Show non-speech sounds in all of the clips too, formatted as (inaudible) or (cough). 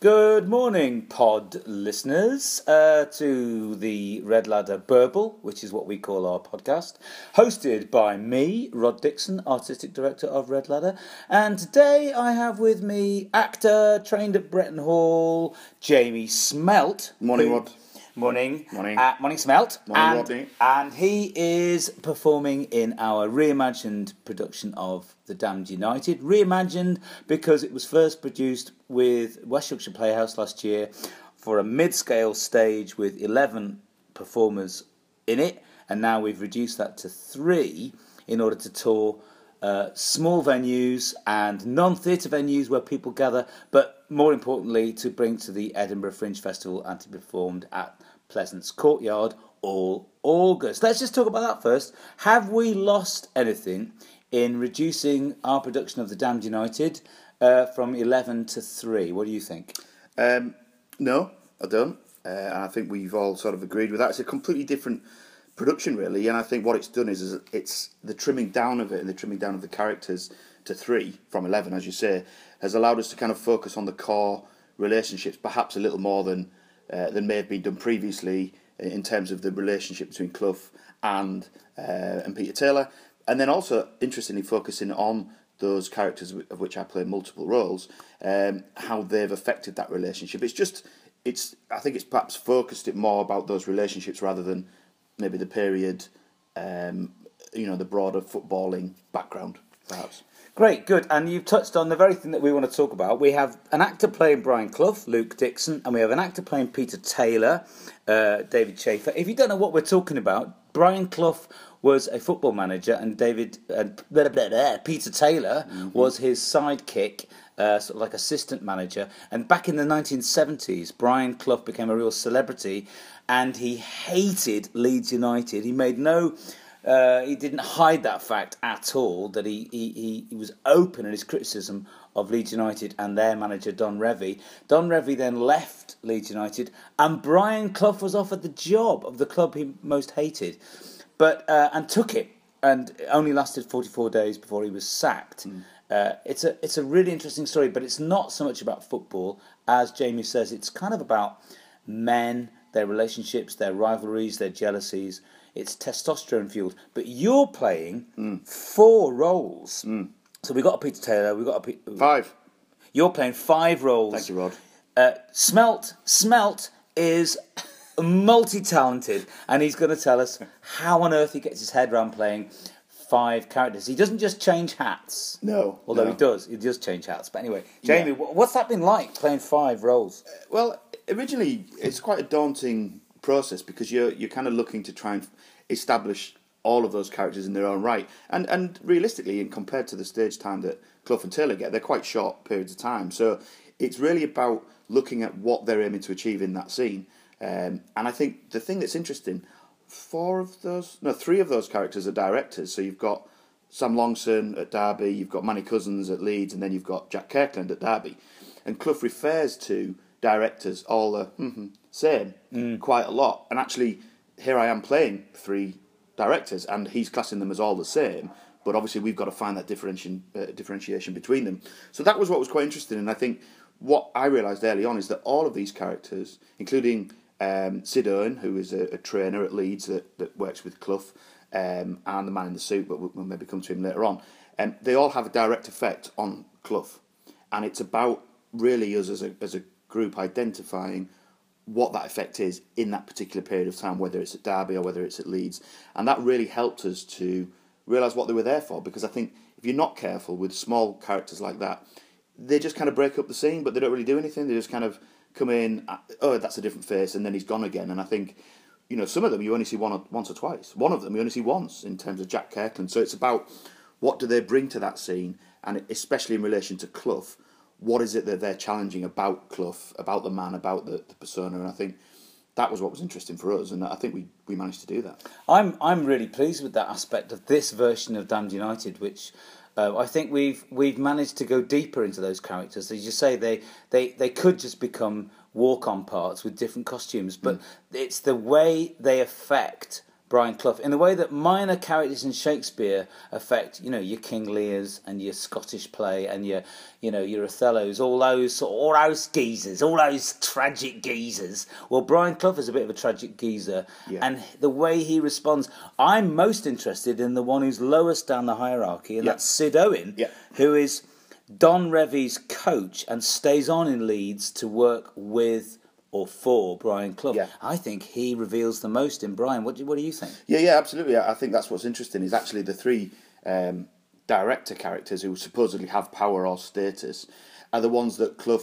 Good morning, pod listeners, uh, to the Red Ladder Burble, which is what we call our podcast, hosted by me, Rod Dixon, Artistic Director of Red Ladder. And today I have with me actor, trained at Bretton Hall, Jamie Smelt. Morning, who- Rod. Morning. Morning. Uh, morning, Smelt. Morning, and, Rodney. and he is performing in our reimagined production of The Damned United. Reimagined because it was first produced with West Yorkshire Playhouse last year for a mid scale stage with 11 performers in it, and now we've reduced that to three in order to tour uh, small venues and non theatre venues where people gather, but more importantly, to bring to the Edinburgh Fringe Festival and to be performed at Pleasance Courtyard all August. Let's just talk about that first. Have we lost anything in reducing our production of The Damned United uh, from 11 to 3? What do you think? Um, no, I don't. Uh, and I think we've all sort of agreed with that. It's a completely different production, really. And I think what it's done is, is it's the trimming down of it and the trimming down of the characters to three from 11, as you say, has allowed us to kind of focus on the core relationships, perhaps a little more than, uh, than may have been done previously in terms of the relationship between Clough and, uh, and Peter Taylor. And then also, interestingly, focusing on those characters of which I play multiple roles, um, how they've affected that relationship. It's just, it's. I think it's perhaps focused it more about those relationships rather than maybe the period, um, you know, the broader footballing background, perhaps. Great, good. And you've touched on the very thing that we want to talk about. We have an actor playing Brian Clough, Luke Dixon, and we have an actor playing Peter Taylor, uh, David Chafer. If you don't know what we're talking about, Brian Clough was a football manager, and David uh, blah, blah, blah, Peter Taylor was his sidekick, uh, sort of like assistant manager. And back in the 1970s, Brian Clough became a real celebrity, and he hated Leeds United. He made no uh, he didn't hide that fact at all. That he, he, he, was open in his criticism of Leeds United and their manager Don Revie. Don Revie then left Leeds United, and Brian Clough was offered the job of the club he most hated, but uh, and took it, and it only lasted forty four days before he was sacked. Uh, it's a it's a really interesting story, but it's not so much about football as Jamie says. It's kind of about men, their relationships, their rivalries, their jealousies. It's testosterone fueled. But you're playing four roles. So we got a Peter Taylor. We got a. Pe- Five. You're playing five roles. Thank you, Rod. Uh, Smelt Smelt is multi-talented, and he's going to tell us how on earth he gets his head around playing five characters. He doesn't just change hats. No, Although no. he does, he does change hats. But anyway, Jamie, Yeah. what's that been like playing five roles? Well, originally it's quite a daunting process because you're you're kind of looking to try and establish all of those characters in their own right, and and realistically, and compared to the stage time that Clough and Taylor get, they're quite short periods of time. So it's really about looking at what they're aiming to achieve in that scene. Um, and I think the thing that's interesting, four of those, no, three of those characters are directors. So you've got Sam Longson at Derby, you've got Manny Cussins at Leeds, and then you've got Jack Kirkland at Derby. And Clough refers to directors all the mhm, same quite a lot. And actually, here I am playing three directors, and he's classing them as all the same. But obviously, we've got to find that differentiation, uh, differentiation between them. So that was what was quite interesting. And I think what I realised early on is that all of these characters, including um, Sid Owen, who is a, a trainer at Leeds that, that works with Clough, um, and the man in the suit, but we'll, we'll maybe come to him later on, um, they all have a direct effect on Clough. And it's about really us as a, as a group identifying what that effect is in that particular period of time, whether it's at Derby or whether it's at Leeds. And that really helped us to realise what they were there for, because I think if you're not careful with small characters like that, they just kind of break up the scene, but they don't really do anything. They just kind of come in, uh, oh, that's a different face, and then he's gone again. And I think, you know, some of them you only see one or, once or twice. One of them you only see once in terms of Jack Kirkland. So it's about what do they bring to that scene, and especially in relation to Clough, what is it that they're challenging about Clough, about the man, about the, the persona? And I think that was what was interesting for us, and I think we, we managed to do that. I'm I'm really pleased with that aspect of this version of Damned United, which uh, I think we've we've managed to go deeper into those characters. As you say, they they, they could just become walk on parts with different costumes, but it's the way they affect Brian Clough in the way that minor characters in Shakespeare affect, you know, your King Lears and your Scottish play and your, you know, your Othellos, all those all those geezers, all those tragic geezers. Well, Brian Clough is a bit of a tragic geezer, Yeah. and the way he responds, I'm most interested in the one who's lowest down the hierarchy, and Yeah. that's Sid Owen, Yeah. who is Don Revie's coach and stays on in Leeds to work with or for Brian Clough. Yeah. I think he reveals the most in Brian. What do, what do you think? Yeah, yeah, absolutely. I think that's what's interesting is actually the three um, director characters who supposedly have power or status are the ones that Clough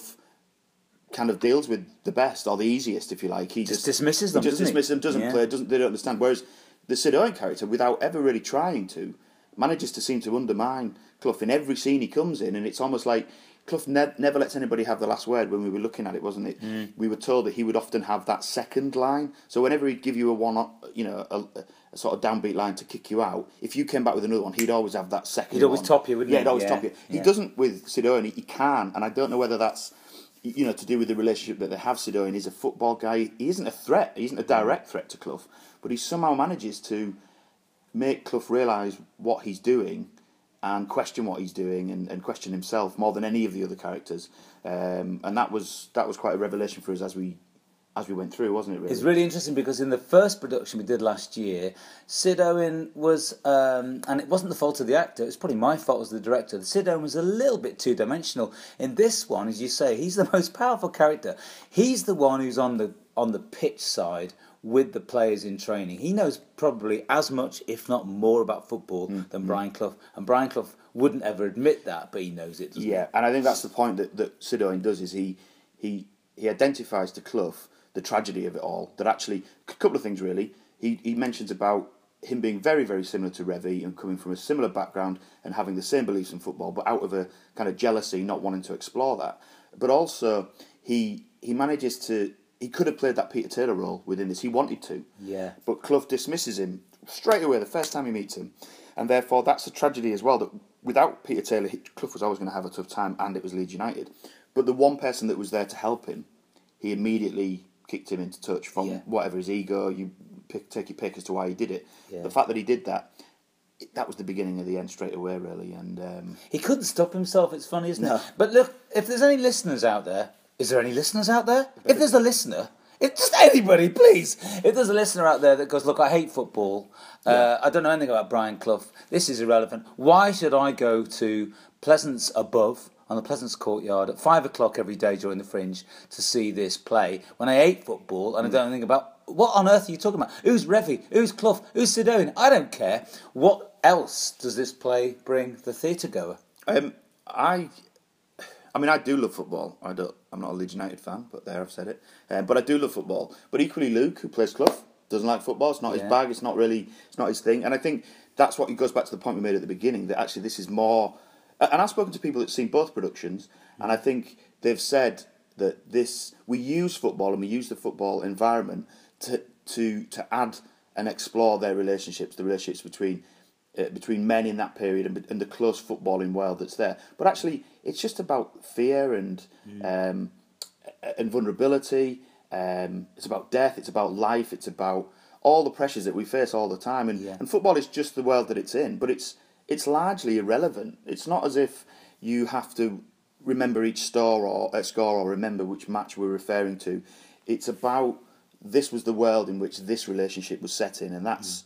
kind of deals with the best or the easiest, if you like. He Just just, dismisses them, He just dismisses them, doesn't Yeah. play, doesn't they don't understand. Whereas the Sid Owen character, without ever really trying to, manages to seem to undermine Clough in every scene he comes in, and it's almost like Clough ne- never lets anybody have the last word when we were looking at it, wasn't it? Mm. We were told that he would often have that second line. So whenever he'd give you a one, you know, a, a sort of downbeat line to kick you out, if you came back with another one, he'd always have that second. He'd always one. top you, wouldn't he? yeah, he? he'd always Yeah, top you. He yeah. doesn't with Sid Owen. He can, and I don't know whether that's you know to do with the relationship that they have. Sid Owen He's a football guy. He isn't a threat. He isn't a direct threat to Clough, but he somehow manages to make Clough realise what he's doing and question what he's doing and, and question himself more than any of the other characters. Um, and that was that was quite a revelation for us as we as we went through, wasn't it? Really? It's really interesting because in the first production we did last year, Sid Owen was, um, and it wasn't the fault of the actor, it was probably my fault as the director. Sid Owen was a little bit two dimensional. In this one, as you say, he's the (laughs) most powerful character. He's the one who's on the on the pitch side with the players in training. He knows probably as much, if not more, about football mm, than mm. Brian Clough. And Brian Clough wouldn't ever admit that, but he knows it. doesn't Yeah, and I think that's the point that, that Sid Owen does is he he he identifies to Clough the tragedy of it all. That actually a couple of things really. He he mentions about him being very very similar to Revie and coming from a similar background and having the same beliefs in football, but out of a kind of jealousy, not wanting to explore that. But also he he manages to he could have played that Peter Taylor role within this. He wanted to. Yeah. But Clough dismisses him straight away the first time he meets him. And therefore, that's a tragedy as well that without Peter Taylor, Clough was always going to have a tough time, and it was Leeds United. But the one person that was there to help him, he immediately kicked him into touch from Yeah. whatever his ego, you pick, take your pick as to why he did it. Yeah. The fact that he did that, that was the beginning of the end straight away, really. And um, He couldn't stop himself. It's funny, isn't No. it? But look, if there's any listeners out there, is there any listeners out there? If there's a listener, if just anybody, please. If there's a listener out there that goes, look, I hate football. Uh, I don't know anything about Brian Clough. This is irrelevant. Why should I go to Pleasance above? On the Pleasance courtyard at five o'clock every day during the fringe to see this play when I hate football and I don't know anything about what on earth are you talking about? Who's Revie? Who's Clough? Who's Sid Owen? I don't care. What else does this play bring the theatre goer? Um, I, I mean, I do love football. I don't. I'm not a Leeds United fan, but there I've said it. Um, but I do love football. But equally, Luke, who plays Clough, doesn't like football. It's not Yeah. his bag. It's not really. It's not his thing. And I think that's what it goes back to the point we made at the beginning that actually this is more. And I've spoken to people that've seen both productions, and I think they've said that this we use football and we use the football environment to to to add and explore their relationships, the relationships between uh, between men in that period and, and the close footballing world that's there. But actually, it's just about fear and um, and vulnerability. Um, it's about death. It's about life. It's about all the pressures that we face all the time. And Yeah. and football is just the world that it's in. But it's it's largely irrelevant. It's not as if you have to remember each score or uh, score or remember which match we're referring to. It's about this was the world in which this relationship was set in, and that's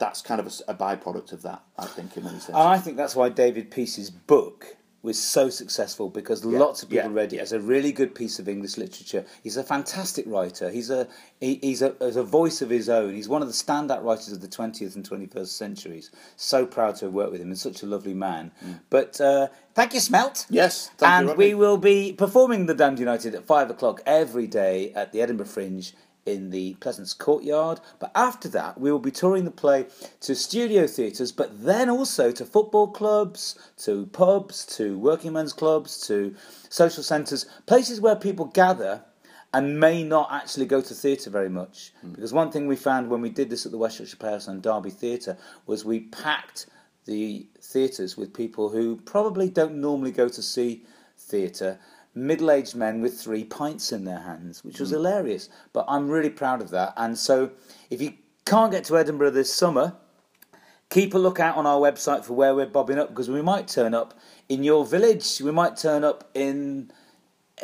that's kind of a byproduct of that. I think in many senses. I think that's why David Peace's book was so successful because lots of people yeah. read it as a really good piece of English literature. He's a fantastic writer. He's a he, he's a, a voice of his own. He's one of the standout writers of the twentieth and twenty first centuries. So proud to have worked with him and such a lovely man. But uh, thank you, Smelt. Yes, thank you, and we will be performing the Damned United at five o'clock every day at the Edinburgh Fringe in the Pleasance Courtyard. But after that, we will be touring the play to studio theatres, but then also to football clubs, to pubs, to working men's clubs, to social centres, places where people gather and may not actually go to theatre very much. Hmm. Because one thing we found when we did this at the West Yorkshire Playhouse and Derby Theatre was we packed the theatres with people who probably don't normally go to see theatre. Middle aged men with three pints in their hands, which was hilarious. But I'm really proud of that. And so, if you can't get to Edinburgh this summer, keep a lookout on our website for where we're bobbing up because we might turn up in your village, we might turn up in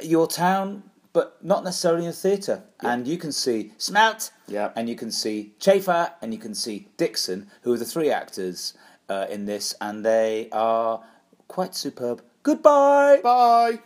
your town, but not necessarily in a theatre. And you can see Smelt, Yeah. and you can see Chafer, and you can see Dixon, who are the three actors uh, in this, and they are quite superb. Goodbye. Bye.